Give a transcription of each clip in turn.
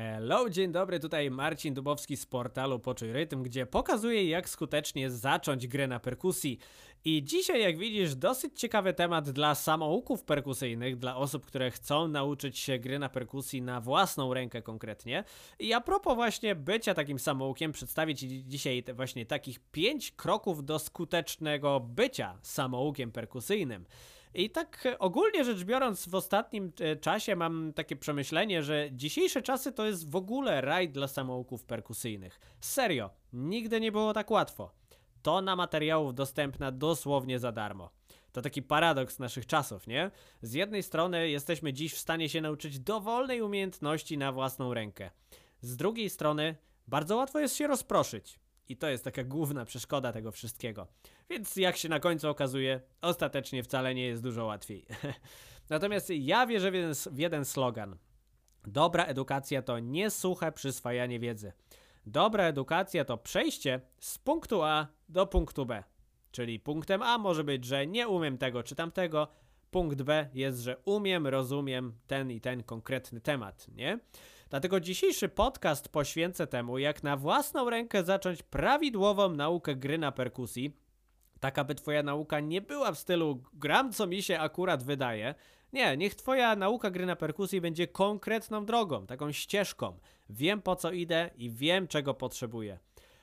Hello, dzień dobry, tutaj Marcin Dubowski z portalu Poczuj Rytm, gdzie pokazuję jak skutecznie zacząć grę na perkusji. I dzisiaj, jak widzisz, dosyć ciekawy temat dla samouków perkusyjnych, dla osób, które chcą nauczyć się gry na perkusji na własną rękę konkretnie. I a propos właśnie bycia takim samoukiem, przedstawię Ci dzisiaj właśnie takich pięć kroków do skutecznego bycia samoukiem perkusyjnym. I tak ogólnie rzecz biorąc, w ostatnim e, czasie mam takie przemyślenie, że dzisiejsze czasy to jest w ogóle raj dla samouków perkusyjnych. Serio, nigdy nie było tak łatwo. Tona materiałów dostępna dosłownie za darmo. To taki paradoks naszych czasów, nie? Z jednej strony jesteśmy dziś w stanie się nauczyć dowolnej umiejętności na własną rękę. Z drugiej strony bardzo łatwo jest się rozproszyć. I to jest taka główna przeszkoda tego wszystkiego. Więc jak się na końcu okazuje, ostatecznie wcale nie jest dużo łatwiej. Natomiast ja wierzę w jeden, w jeden slogan. Dobra edukacja to nie suche przyswajanie wiedzy. Dobra edukacja to przejście z punktu A do punktu B. Czyli punktem A może być, że nie umiem tego czy tamtego, punkt B jest, że umiem, rozumiem ten i ten konkretny temat, nie? Dlatego dzisiejszy podcast poświęcę temu, jak na własną rękę zacząć prawidłową naukę gry na perkusji, tak aby twoja nauka nie była w stylu gram co mi się akurat wydaje. Nie, niech twoja nauka gry na perkusji będzie konkretną drogą, taką ścieżką. Wiem po co idę i wiem czego potrzebuję.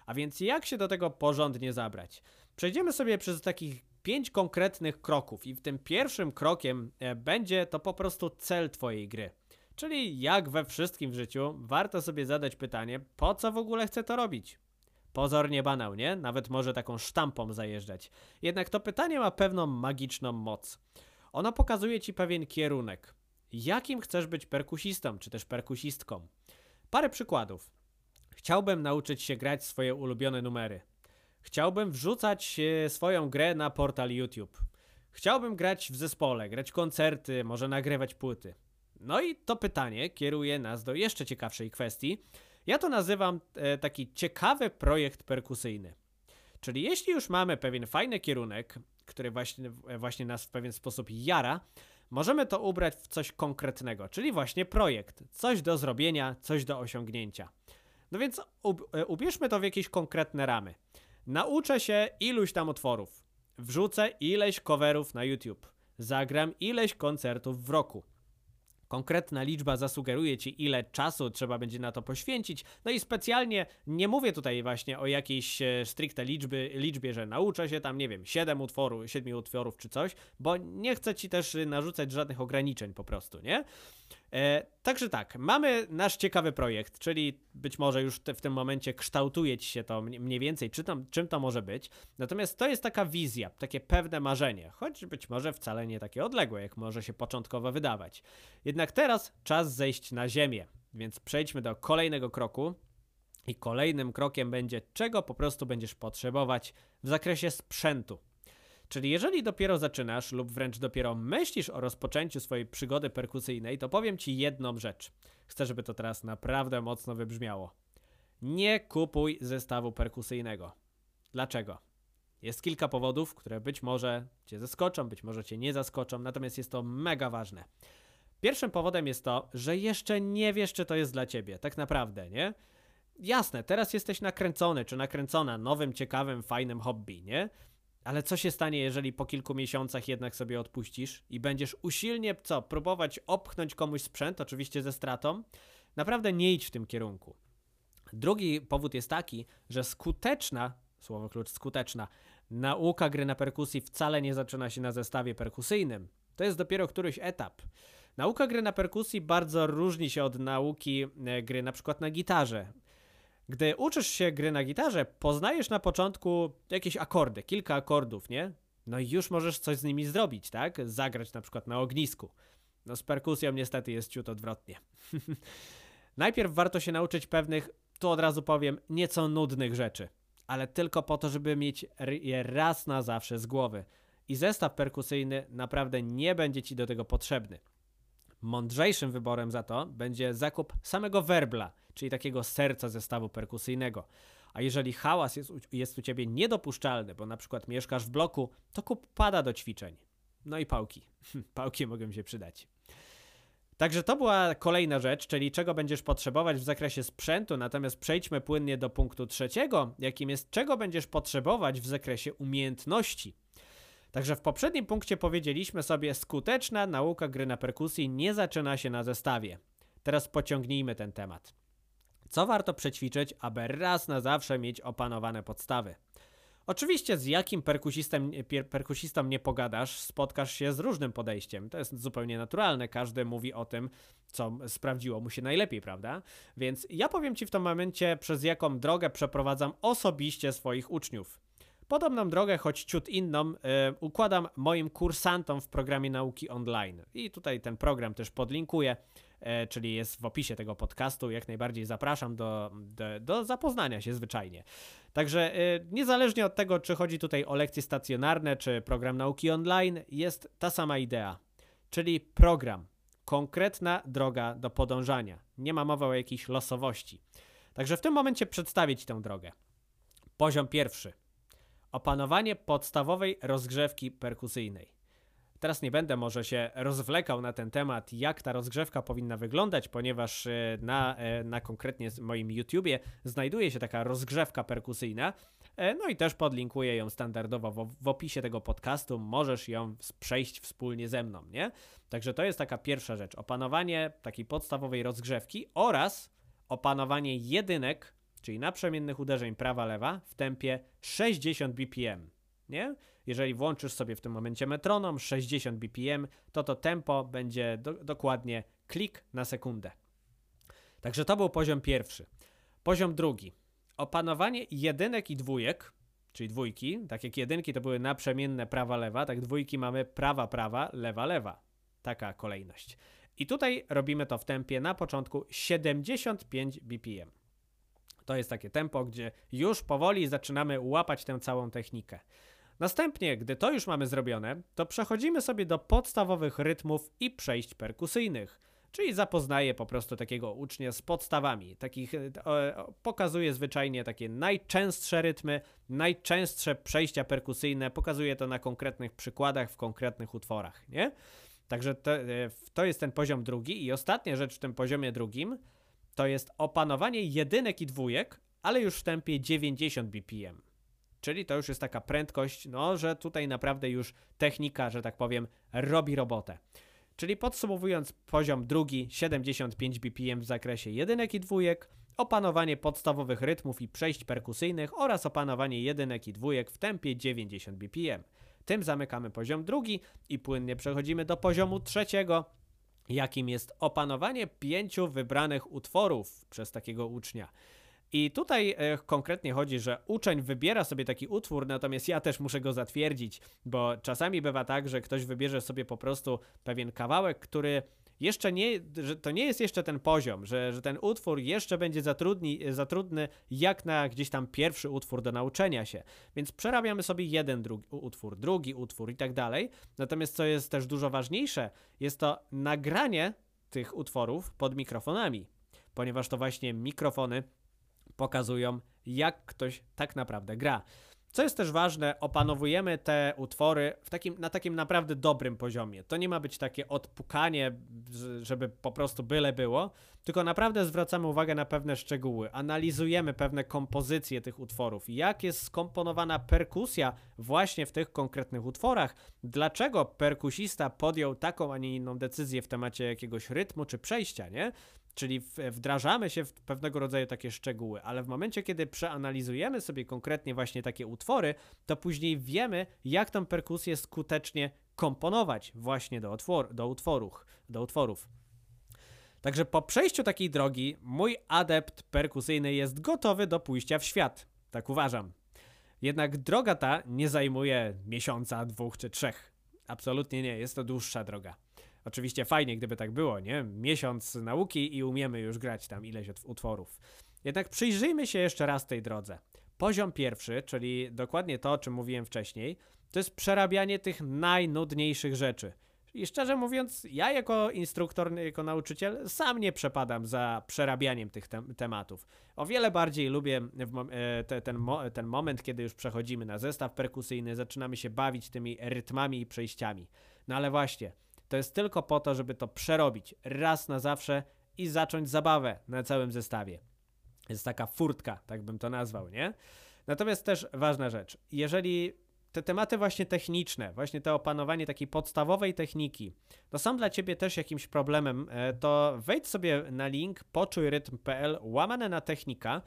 A więc jak się do tego porządnie zabrać? Przejdziemy sobie przez takich pięć konkretnych kroków i w tym pierwszym krokiem e, będzie to po prostu cel twojej gry. Czyli jak we wszystkim w życiu, warto sobie zadać pytanie, po co w ogóle chcę to robić? Pozornie banał, nie? Nawet może taką sztampą zajeżdżać. Jednak to pytanie ma pewną magiczną moc. Ono pokazuje ci pewien kierunek. Jakim chcesz być perkusistą, czy też perkusistką? Parę przykładów. Chciałbym nauczyć się grać swoje ulubione numery. Chciałbym wrzucać e, swoją grę na portal YouTube. Chciałbym grać w zespole, grać koncerty, może nagrywać płyty. No i to pytanie kieruje nas do jeszcze ciekawszej kwestii. Ja to nazywam e, taki ciekawy projekt perkusyjny. Czyli jeśli już mamy pewien fajny kierunek, który właśnie, właśnie nas w pewien sposób jara, możemy to ubrać w coś konkretnego, czyli właśnie projekt, coś do zrobienia, coś do osiągnięcia. No więc e, ubierzmy to w jakieś konkretne ramy. Nauczę się iluś tam utworów, wrzucę ileś coverów na YouTube, zagram ileś koncertów w roku konkretna liczba zasugeruje ci, ile czasu trzeba będzie na to poświęcić. No i specjalnie nie mówię tutaj właśnie o jakiejś e, stricte liczby, liczbie, że nauczę się tam, nie wiem, 7 utworów, 7 utworów czy coś, bo nie chcę ci też narzucać żadnych ograniczeń po prostu, nie? E, także tak, mamy nasz ciekawy projekt, czyli być może już te, w tym momencie kształtuje ci się to mniej więcej, czy tam, czym to może być. Natomiast to jest taka wizja, takie pewne marzenie, choć być może wcale nie takie odległe, jak może się początkowo wydawać. Jednak teraz czas zejść na ziemię, więc przejdźmy do kolejnego kroku. I kolejnym krokiem będzie, czego po prostu będziesz potrzebować w zakresie sprzętu. Czyli jeżeli dopiero zaczynasz lub wręcz dopiero myślisz o rozpoczęciu swojej przygody perkusyjnej, to powiem Ci jedną rzecz. Chcę, żeby to teraz naprawdę mocno wybrzmiało. Nie kupuj zestawu perkusyjnego. Dlaczego? Jest kilka powodów, które być może Cię zaskoczą, być może Cię nie zaskoczą, natomiast jest to mega ważne. Pierwszym powodem jest to, że jeszcze nie wiesz, czy to jest dla Ciebie, tak naprawdę, nie? Jasne, teraz jesteś nakręcony czy nakręcona nowym, ciekawym, fajnym hobby, nie? Ale co się stanie, jeżeli po kilku miesiącach jednak sobie odpuścisz i będziesz usilnie, co, próbować opchnąć komuś sprzęt, oczywiście ze stratą? Naprawdę nie idź w tym kierunku. Drugi powód jest taki, że skuteczna, słowo klucz skuteczna, nauka gry na perkusji wcale nie zaczyna się na zestawie perkusyjnym. To jest dopiero któryś etap. Nauka gry na perkusji bardzo różni się od nauki e, gry na przykład na gitarze. Gdy uczysz się gry na gitarze, poznajesz na początku jakieś akordy, kilka akordów, nie? No i już możesz coś z nimi zrobić, tak? Zagrać na przykład na ognisku. No z perkusją niestety jest ciut odwrotnie. Najpierw warto się nauczyć pewnych, tu od razu powiem, nieco nudnych rzeczy, ale tylko po to, żeby mieć je raz na zawsze z głowy. I zestaw perkusyjny naprawdę nie będzie ci do tego potrzebny. Mądrzejszym wyborem za to będzie zakup samego werbla, czyli takiego serca zestawu perkusyjnego. A jeżeli hałas jest, jest u ciebie niedopuszczalny, bo na przykład mieszkasz w bloku, to kup pada do ćwiczeń. No i pałki. pałki mogą się przydać. Także to była kolejna rzecz, czyli czego będziesz potrzebować w zakresie sprzętu, natomiast przejdźmy płynnie do punktu trzeciego, jakim jest czego będziesz potrzebować w zakresie umiejętności. Także w poprzednim punkcie powiedzieliśmy sobie, skuteczna nauka gry na perkusji nie zaczyna się na zestawie. Teraz pociągnijmy ten temat. Co warto przećwiczyć, aby raz na zawsze mieć opanowane podstawy? Oczywiście z jakim perkusistem, perkusistą nie pogadasz, spotkasz się z różnym podejściem. To jest zupełnie naturalne. Każdy mówi o tym, co sprawdziło mu się najlepiej, prawda? Więc ja powiem Ci w tym momencie, przez jaką drogę przeprowadzam osobiście swoich uczniów. Podobną drogę, choć ciut inną, yy, układam moim kursantom w programie nauki online. I tutaj ten program też podlinkuję, czyli jest w opisie tego podcastu. Jak najbardziej zapraszam do, do, do zapoznania się zwyczajnie. Także yy, niezależnie od tego, czy chodzi tutaj o lekcje stacjonarne, czy program nauki online, jest ta sama idea. Czyli program, konkretna droga do podążania. Nie ma mowy o jakiejś losowości. Także w tym momencie przedstawię Ci tę drogę. Poziom pierwszy – Opanowanie podstawowej rozgrzewki perkusyjnej. Teraz nie będę może się rozwlekał na ten temat, jak ta rozgrzewka powinna wyglądać, ponieważ e, na, e, na konkretnie moim YouTubie znajduje się taka rozgrzewka perkusyjna. E, no i też podlinkuję ją standardowo w, w opisie tego podcastu. Możesz ją przejść wspólnie ze mną, nie? Także to jest taka pierwsza rzecz. Opanowanie takiej podstawowej rozgrzewki oraz opanowanie jedynek czyli naprzemiennych uderzeń prawa-lewa w tempie 60 bpm. Nie? Jeżeli włączysz sobie w tym momencie metronom 60 bpm, to to tempo będzie do, dokładnie klik na sekundę. Także to był poziom pierwszy. Poziom drugi. Opanowanie jedynek i dwójek, czyli dwójki, tak jak jedynki to były naprzemienne prawa-lewa, tak dwójki mamy prawa-prawa, lewa-lewa. Taka kolejność. I tutaj robimy to w tempie na początku 75 bpm. To jest takie tempo, gdzie już powoli zaczynamy łapać tę całą technikę. Następnie, gdy to już mamy zrobione, to przechodzimy sobie do podstawowych rytmów i przejść perkusyjnych. Czyli zapoznaję po prostu takiego ucznia z podstawami. Takich e, pokazuje zwyczajnie takie najczęstsze rytmy, najczęstsze przejścia perkusyjne. Pokazuje to na konkretnych przykładach w konkretnych utworach, nie? Także to, e, to jest ten poziom drugi. I ostatnia rzecz w tym poziomie drugim to jest opanowanie jedynek i dwójek, ale już w tempie 90 bpm. Czyli to już jest taka prędkość, no, że tutaj naprawdę już technika, że tak powiem, robi robotę. Czyli podsumowując, poziom drugi 75 bpm w zakresie jedynek i dwójek, opanowanie podstawowych rytmów i przejść perkusyjnych oraz opanowanie jedynek i dwójek w tempie 90 bpm. Tym zamykamy poziom drugi i płynnie przechodzimy do poziomu trzeciego, jakim jest opanowanie pięciu wybranych utworów przez takiego ucznia. I tutaj e, konkretnie chodzi, że uczeń wybiera sobie taki utwór, natomiast ja też muszę go zatwierdzić, bo czasami bywa tak, że ktoś wybierze sobie po prostu pewien kawałek, który jeszcze nie, że to nie jest jeszcze ten poziom, że, że ten utwór jeszcze będzie za, trudni, za trudny jak na gdzieś tam pierwszy utwór do nauczenia się. Więc przerabiamy sobie jeden drugi, utwór, drugi utwór i tak dalej. Natomiast co jest też dużo ważniejsze, jest to nagranie tych utworów pod mikrofonami, ponieważ to właśnie mikrofony pokazują, jak ktoś tak naprawdę gra. Co jest też ważne, opanowujemy te utwory takim, na takim naprawdę dobrym poziomie. To nie ma być takie odpukanie, żeby po prostu byle było, tylko naprawdę zwracamy uwagę na pewne szczegóły, analizujemy pewne kompozycje tych utworów, jak jest skomponowana perkusja właśnie w tych konkretnych utworach, dlaczego perkusista podjął taką, a nie inną decyzję w temacie jakiegoś rytmu czy przejścia, nie? Czyli wdrażamy się w pewnego rodzaju takie szczegóły, ale w momencie, kiedy przeanalizujemy sobie konkretnie właśnie takie utwory, to później wiemy, jak tą perkusję skutecznie komponować właśnie do, utwor do, utworów, do utworów. Także po przejściu takiej drogi, mój adept perkusyjny jest gotowy do pójścia w świat. Tak uważam. Jednak droga ta nie zajmuje miesiąca, dwóch czy trzech. Absolutnie nie, jest to dłuższa droga. Oczywiście fajnie, gdyby tak było, nie? Miesiąc nauki i umiemy już grać tam ileś utworów. Jednak przyjrzyjmy się jeszcze raz tej drodze. Poziom pierwszy, czyli dokładnie to, o czym mówiłem wcześniej, to jest przerabianie tych najnudniejszych rzeczy. I szczerze mówiąc, ja jako instruktor, jako nauczyciel, sam nie przepadam za przerabianiem tych te tematów. O wiele bardziej lubię e, te, ten, mo ten moment, kiedy już przechodzimy na zestaw perkusyjny, zaczynamy się bawić tymi rytmami i przejściami. No ale właśnie, to jest tylko po to, żeby to przerobić raz na zawsze i zacząć zabawę na całym zestawie. Jest taka furtka, tak bym to nazwał, nie? Natomiast też ważna rzecz, jeżeli te tematy właśnie techniczne, właśnie to opanowanie takiej podstawowej techniki, to są dla ciebie też jakimś problemem, e, to wejdź sobie na link poczujrytm.pl łamane na technika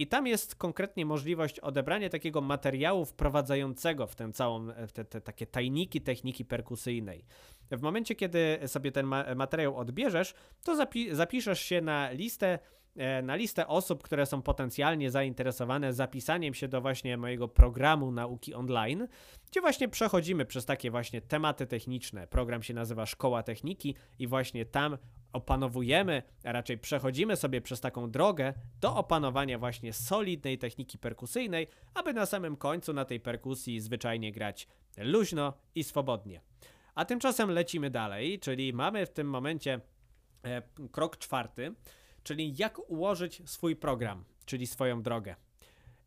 i tam jest konkretnie możliwość odebrania takiego materiału wprowadzającego w tę całą, w te, te takie tajniki techniki perkusyjnej. W momencie, kiedy sobie ten ma materiał odbierzesz, to zapi zapiszesz się na listę E, na listę osób, które są potencjalnie zainteresowane zapisaniem się do właśnie mojego programu nauki online, gdzie właśnie przechodzimy przez takie właśnie tematy techniczne. Program się nazywa Szkoła Techniki i właśnie tam opanowujemy, a raczej przechodzimy sobie przez taką drogę do opanowania właśnie solidnej techniki perkusyjnej, aby na samym końcu na tej perkusji zwyczajnie grać luźno i swobodnie. A tymczasem lecimy dalej, czyli mamy w tym momencie e, krok czwarty, czyli jak ułożyć swój program, czyli swoją drogę.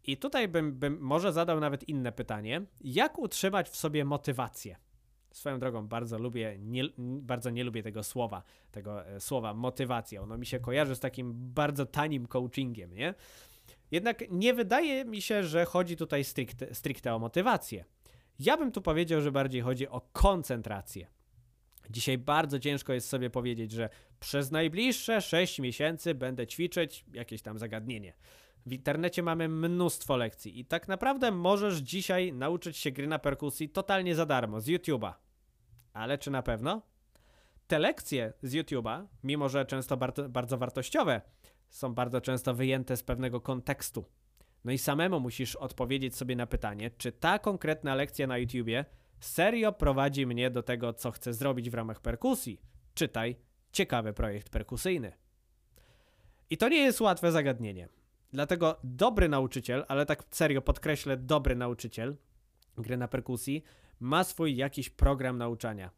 I tutaj bym, bym może zadał nawet inne pytanie. Jak utrzymać w sobie motywację? Swoją drogą bardzo lubię, nie, bardzo nie lubię tego słowa, tego e, słowa motywacja. Ono mi się kojarzy z takim bardzo tanim coachingiem, nie? Jednak nie wydaje mi się, że chodzi tutaj stricte, stricte o motywację. Ja bym tu powiedział, że bardziej chodzi o koncentrację. Dzisiaj bardzo ciężko jest sobie powiedzieć, że przez najbliższe 6 miesięcy będę ćwiczyć jakieś tam zagadnienie. W internecie mamy mnóstwo lekcji i tak naprawdę możesz dzisiaj nauczyć się gry na perkusji totalnie za darmo z YouTube'a. Ale czy na pewno? Te lekcje z YouTube'a, mimo że często bardzo, bardzo wartościowe, są bardzo często wyjęte z pewnego kontekstu. No i samemu musisz odpowiedzieć sobie na pytanie, czy ta konkretna lekcja na YouTubie serio prowadzi mnie do tego, co chcę zrobić w ramach perkusji. Czytaj, ciekawy projekt perkusyjny. I to nie jest łatwe zagadnienie. Dlatego dobry nauczyciel, ale tak serio podkreślę, dobry nauczyciel gry na perkusji ma swój jakiś program nauczania.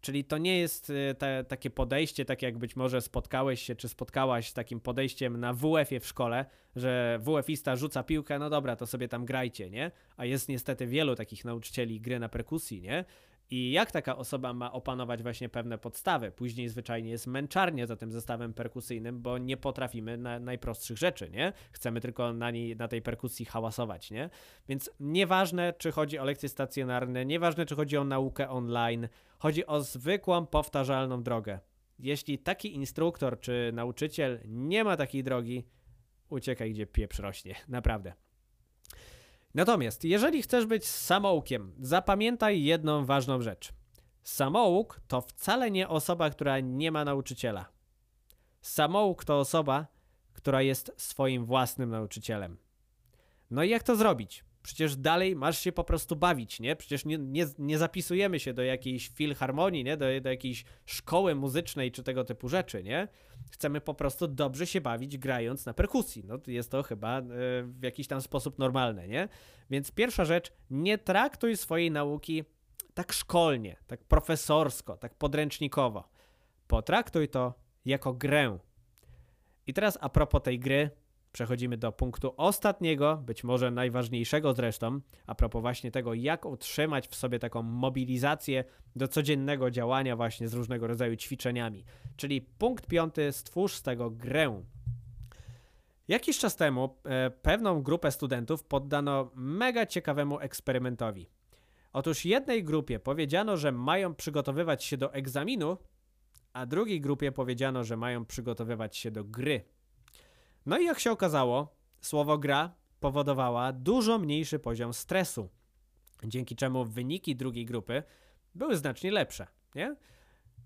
Czyli to nie jest y, te, takie podejście, tak jak być może spotkałeś się, czy spotkałaś z takim podejściem na WF-ie w szkole, że WF-ista rzuca piłkę, no dobra, to sobie tam grajcie, nie? A jest niestety wielu takich nauczycieli gry na perkusji, nie? I jak taka osoba ma opanować właśnie pewne podstawy? Później zwyczajnie jest męczarnia za tym zestawem perkusyjnym, bo nie potrafimy na najprostszych rzeczy, nie? Chcemy tylko na, niej, na tej perkusji hałasować, nie? Więc nieważne, czy chodzi o lekcje stacjonarne, nieważne, czy chodzi o naukę online, chodzi o zwykłą, powtarzalną drogę. Jeśli taki instruktor czy nauczyciel nie ma takiej drogi, uciekaj gdzie pieprz rośnie, naprawdę. Natomiast, jeżeli chcesz być samoukiem, zapamiętaj jedną ważną rzecz. Samouk to wcale nie osoba, która nie ma nauczyciela. Samouk to osoba, która jest swoim własnym nauczycielem. No i jak to zrobić? Przecież dalej masz się po prostu bawić, nie? Przecież nie, nie, nie zapisujemy się do jakiejś filharmonii, nie? Do, do jakiejś szkoły muzycznej czy tego typu rzeczy, nie? Chcemy po prostu dobrze się bawić grając na perkusji. No jest to chyba e, w jakiś tam sposób normalne, nie? Więc pierwsza rzecz, nie traktuj swojej nauki tak szkolnie, tak profesorsko, tak podręcznikowo. Potraktuj to jako grę. I teraz a propos tej gry, Przechodzimy do punktu ostatniego, być może najważniejszego zresztą, a propos właśnie tego, jak utrzymać w sobie taką mobilizację do codziennego działania właśnie z różnego rodzaju ćwiczeniami. Czyli punkt piąty, stwórz z tego grę. Jakiś czas temu e, pewną grupę studentów poddano mega ciekawemu eksperymentowi. Otóż jednej grupie powiedziano, że mają przygotowywać się do egzaminu, a drugiej grupie powiedziano, że mają przygotowywać się do gry. No i jak się okazało, słowo gra powodowała dużo mniejszy poziom stresu, dzięki czemu wyniki drugiej grupy były znacznie lepsze, nie?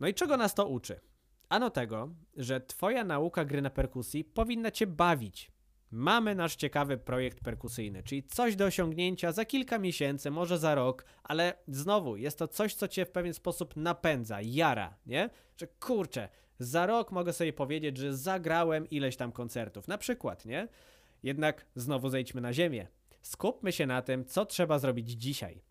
No i czego nas to uczy? Ano tego, że twoja nauka gry na perkusji powinna cię bawić. Mamy nasz ciekawy projekt perkusyjny, czyli coś do osiągnięcia za kilka miesięcy, może za rok, ale znowu jest to coś, co cię w pewien sposób napędza, jara, nie? Że kurczę, za rok mogę sobie powiedzieć, że zagrałem ileś tam koncertów, na przykład, nie? Jednak znowu zejdźmy na ziemię. Skupmy się na tym, co trzeba zrobić dzisiaj.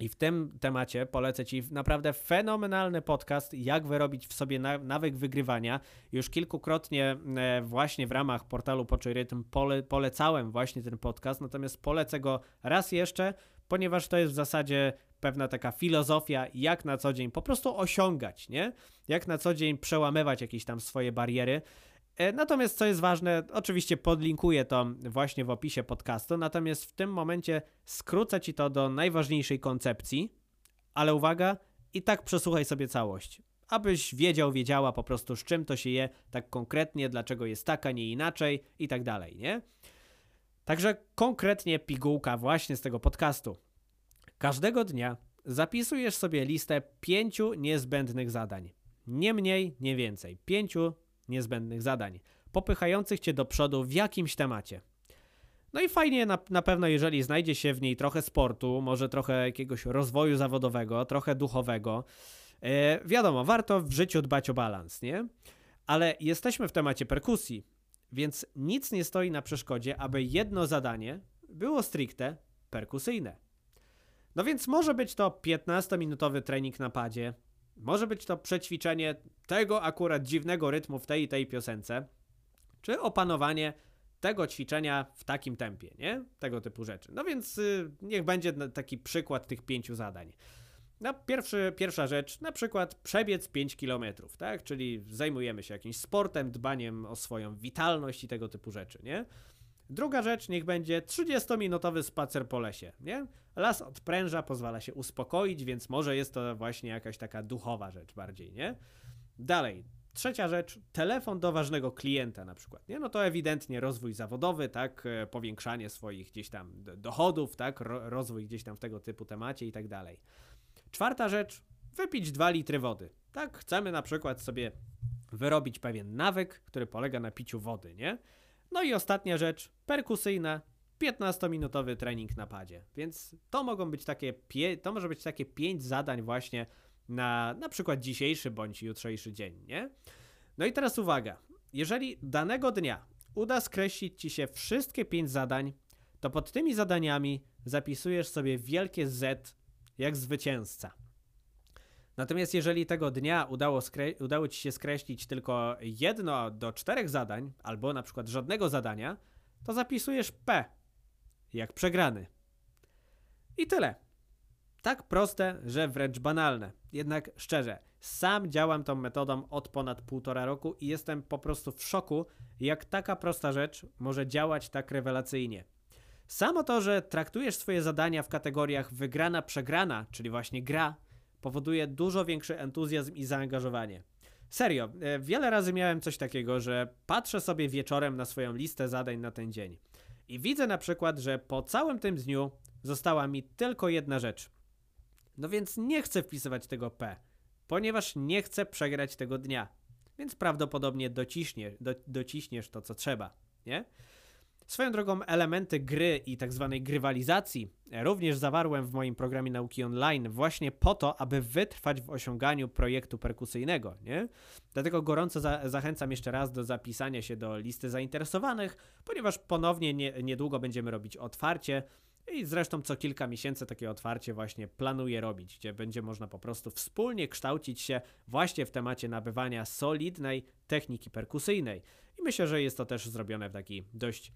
I w tym temacie polecę Ci naprawdę fenomenalny podcast, jak wyrobić w sobie nawyk wygrywania. Już kilkukrotnie e, właśnie w ramach portalu Poczuj Rytm pole, polecałem właśnie ten podcast, natomiast polecę go raz jeszcze, ponieważ to jest w zasadzie pewna taka filozofia, jak na co dzień po prostu osiągać, nie? Jak na co dzień przełamywać jakieś tam swoje bariery. E, natomiast co jest ważne, oczywiście podlinkuję to właśnie w opisie podcastu, natomiast w tym momencie skrócę ci to do najważniejszej koncepcji, ale uwaga, i tak przesłuchaj sobie całość, abyś wiedział, wiedziała po prostu z czym to się je tak konkretnie, dlaczego jest tak, a nie inaczej i tak dalej, nie? Także konkretnie pigułka właśnie z tego podcastu. Każdego dnia zapisujesz sobie listę pięciu niezbędnych zadań. Nie mniej, nie więcej. Pięciu niezbędnych zadań, popychających cię do przodu w jakimś temacie. No i fajnie na, na pewno, jeżeli znajdzie się w niej trochę sportu, może trochę jakiegoś rozwoju zawodowego, trochę duchowego. E, wiadomo, warto w życiu dbać o balans, nie? Ale jesteśmy w temacie perkusji, więc nic nie stoi na przeszkodzie, aby jedno zadanie było stricte perkusyjne. No więc może być to 15-minutowy trening na padzie, może być to przećwiczenie tego akurat dziwnego rytmu w tej i tej piosence, czy opanowanie tego ćwiczenia w takim tempie, nie? Tego typu rzeczy. No więc y, niech będzie taki przykład tych pięciu zadań. No, pierwszy, pierwsza rzecz, na przykład przebiec 5 km, tak? Czyli zajmujemy się jakimś sportem, dbaniem o swoją witalność i tego typu rzeczy, nie? Druga rzecz, niech będzie 30-minutowy spacer po lesie, nie? Las odpręża, pozwala się uspokoić, więc może jest to właśnie jakaś taka duchowa rzecz bardziej, nie? Dalej, Trzecia rzecz, telefon do ważnego klienta na przykład, nie? No to ewidentnie rozwój zawodowy, tak, e, powiększanie swoich gdzieś tam dochodów, tak, rozwój gdzieś tam w tego typu temacie i tak dalej. Czwarta rzecz, wypić 2 litry wody, tak, chcemy na przykład sobie wyrobić pewien nawyk, który polega na piciu wody, nie? No i ostatnia rzecz, perkusyjna, 15-minutowy trening na padzie. Więc to mogą być takie, to może być takie 5 zadań właśnie na na przykład dzisiejszy bądź jutrzejszy dzień, nie? No i teraz uwaga. Jeżeli danego dnia uda skreślić ci się wszystkie 5 zadań, to pod tymi zadaniami zapisujesz sobie wielkie Z jak zwycięzca. Natomiast jeżeli tego dnia udało, udało ci się skreślić tylko jedno do czterech zadań, albo na przykład żadnego zadania, to zapisujesz P jak przegrany. I tyle. Tak proste, że wręcz banalne. Jednak szczerze, sam działam tą metodą od ponad półtora roku i jestem po prostu w szoku, jak taka prosta rzecz może działać tak rewelacyjnie. Samo to, że traktujesz swoje zadania w kategoriach wygrana, przegrana, czyli właśnie gra, powoduje dużo większy entuzjazm i zaangażowanie. Serio, e, wiele razy miałem coś takiego, że patrzę sobie wieczorem na swoją listę zadań na ten dzień i widzę na przykład, że po całym tym dniu została mi tylko jedna rzecz. No więc nie chcę wpisywać tego P, ponieważ nie chcę przegrać tego dnia. Więc prawdopodobnie dociśnie, do, dociśniesz to, co trzeba, nie? Swoją drogą elementy gry i tak zwanej grywalizacji również zawarłem w moim programie nauki online właśnie po to, aby wytrwać w osiąganiu projektu perkusyjnego, nie? Dlatego gorąco za zachęcam jeszcze raz do zapisania się do listy zainteresowanych, ponieważ ponownie nie, niedługo będziemy robić otwarcie i zresztą co kilka miesięcy takie otwarcie właśnie planuję robić, gdzie będzie można po prostu wspólnie kształcić się właśnie w temacie nabywania solidnej techniki perkusyjnej. I myślę, że jest to też zrobione w taki dość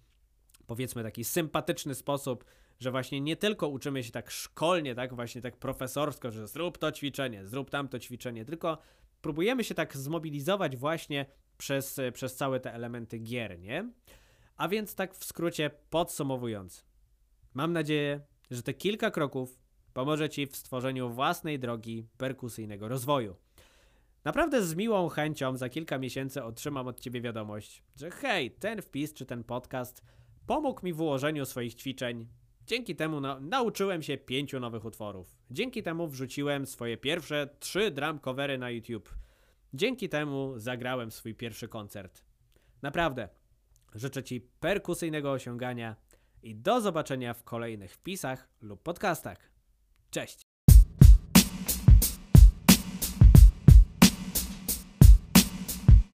powiedzmy taki sympatyczny sposób, że właśnie nie tylko uczymy się tak szkolnie, tak właśnie tak profesorsko, że zrób to ćwiczenie, zrób tamto ćwiczenie, tylko próbujemy się tak zmobilizować właśnie przez, przez całe te elementy gier, nie? A więc tak w skrócie podsumowując, mam nadzieję, że te kilka kroków pomoże Ci w stworzeniu własnej drogi perkusyjnego rozwoju. Naprawdę z miłą chęcią za kilka miesięcy otrzymam od Ciebie wiadomość, że hej, ten wpis czy ten podcast Pomógł mi w ułożeniu swoich ćwiczeń. Dzięki temu na nauczyłem się pięciu nowych utworów. Dzięki temu wrzuciłem swoje pierwsze trzy drum covery na YouTube. Dzięki temu zagrałem swój pierwszy koncert. Naprawdę, życzę Ci perkusyjnego osiągania i do zobaczenia w kolejnych wpisach lub podcastach. Cześć!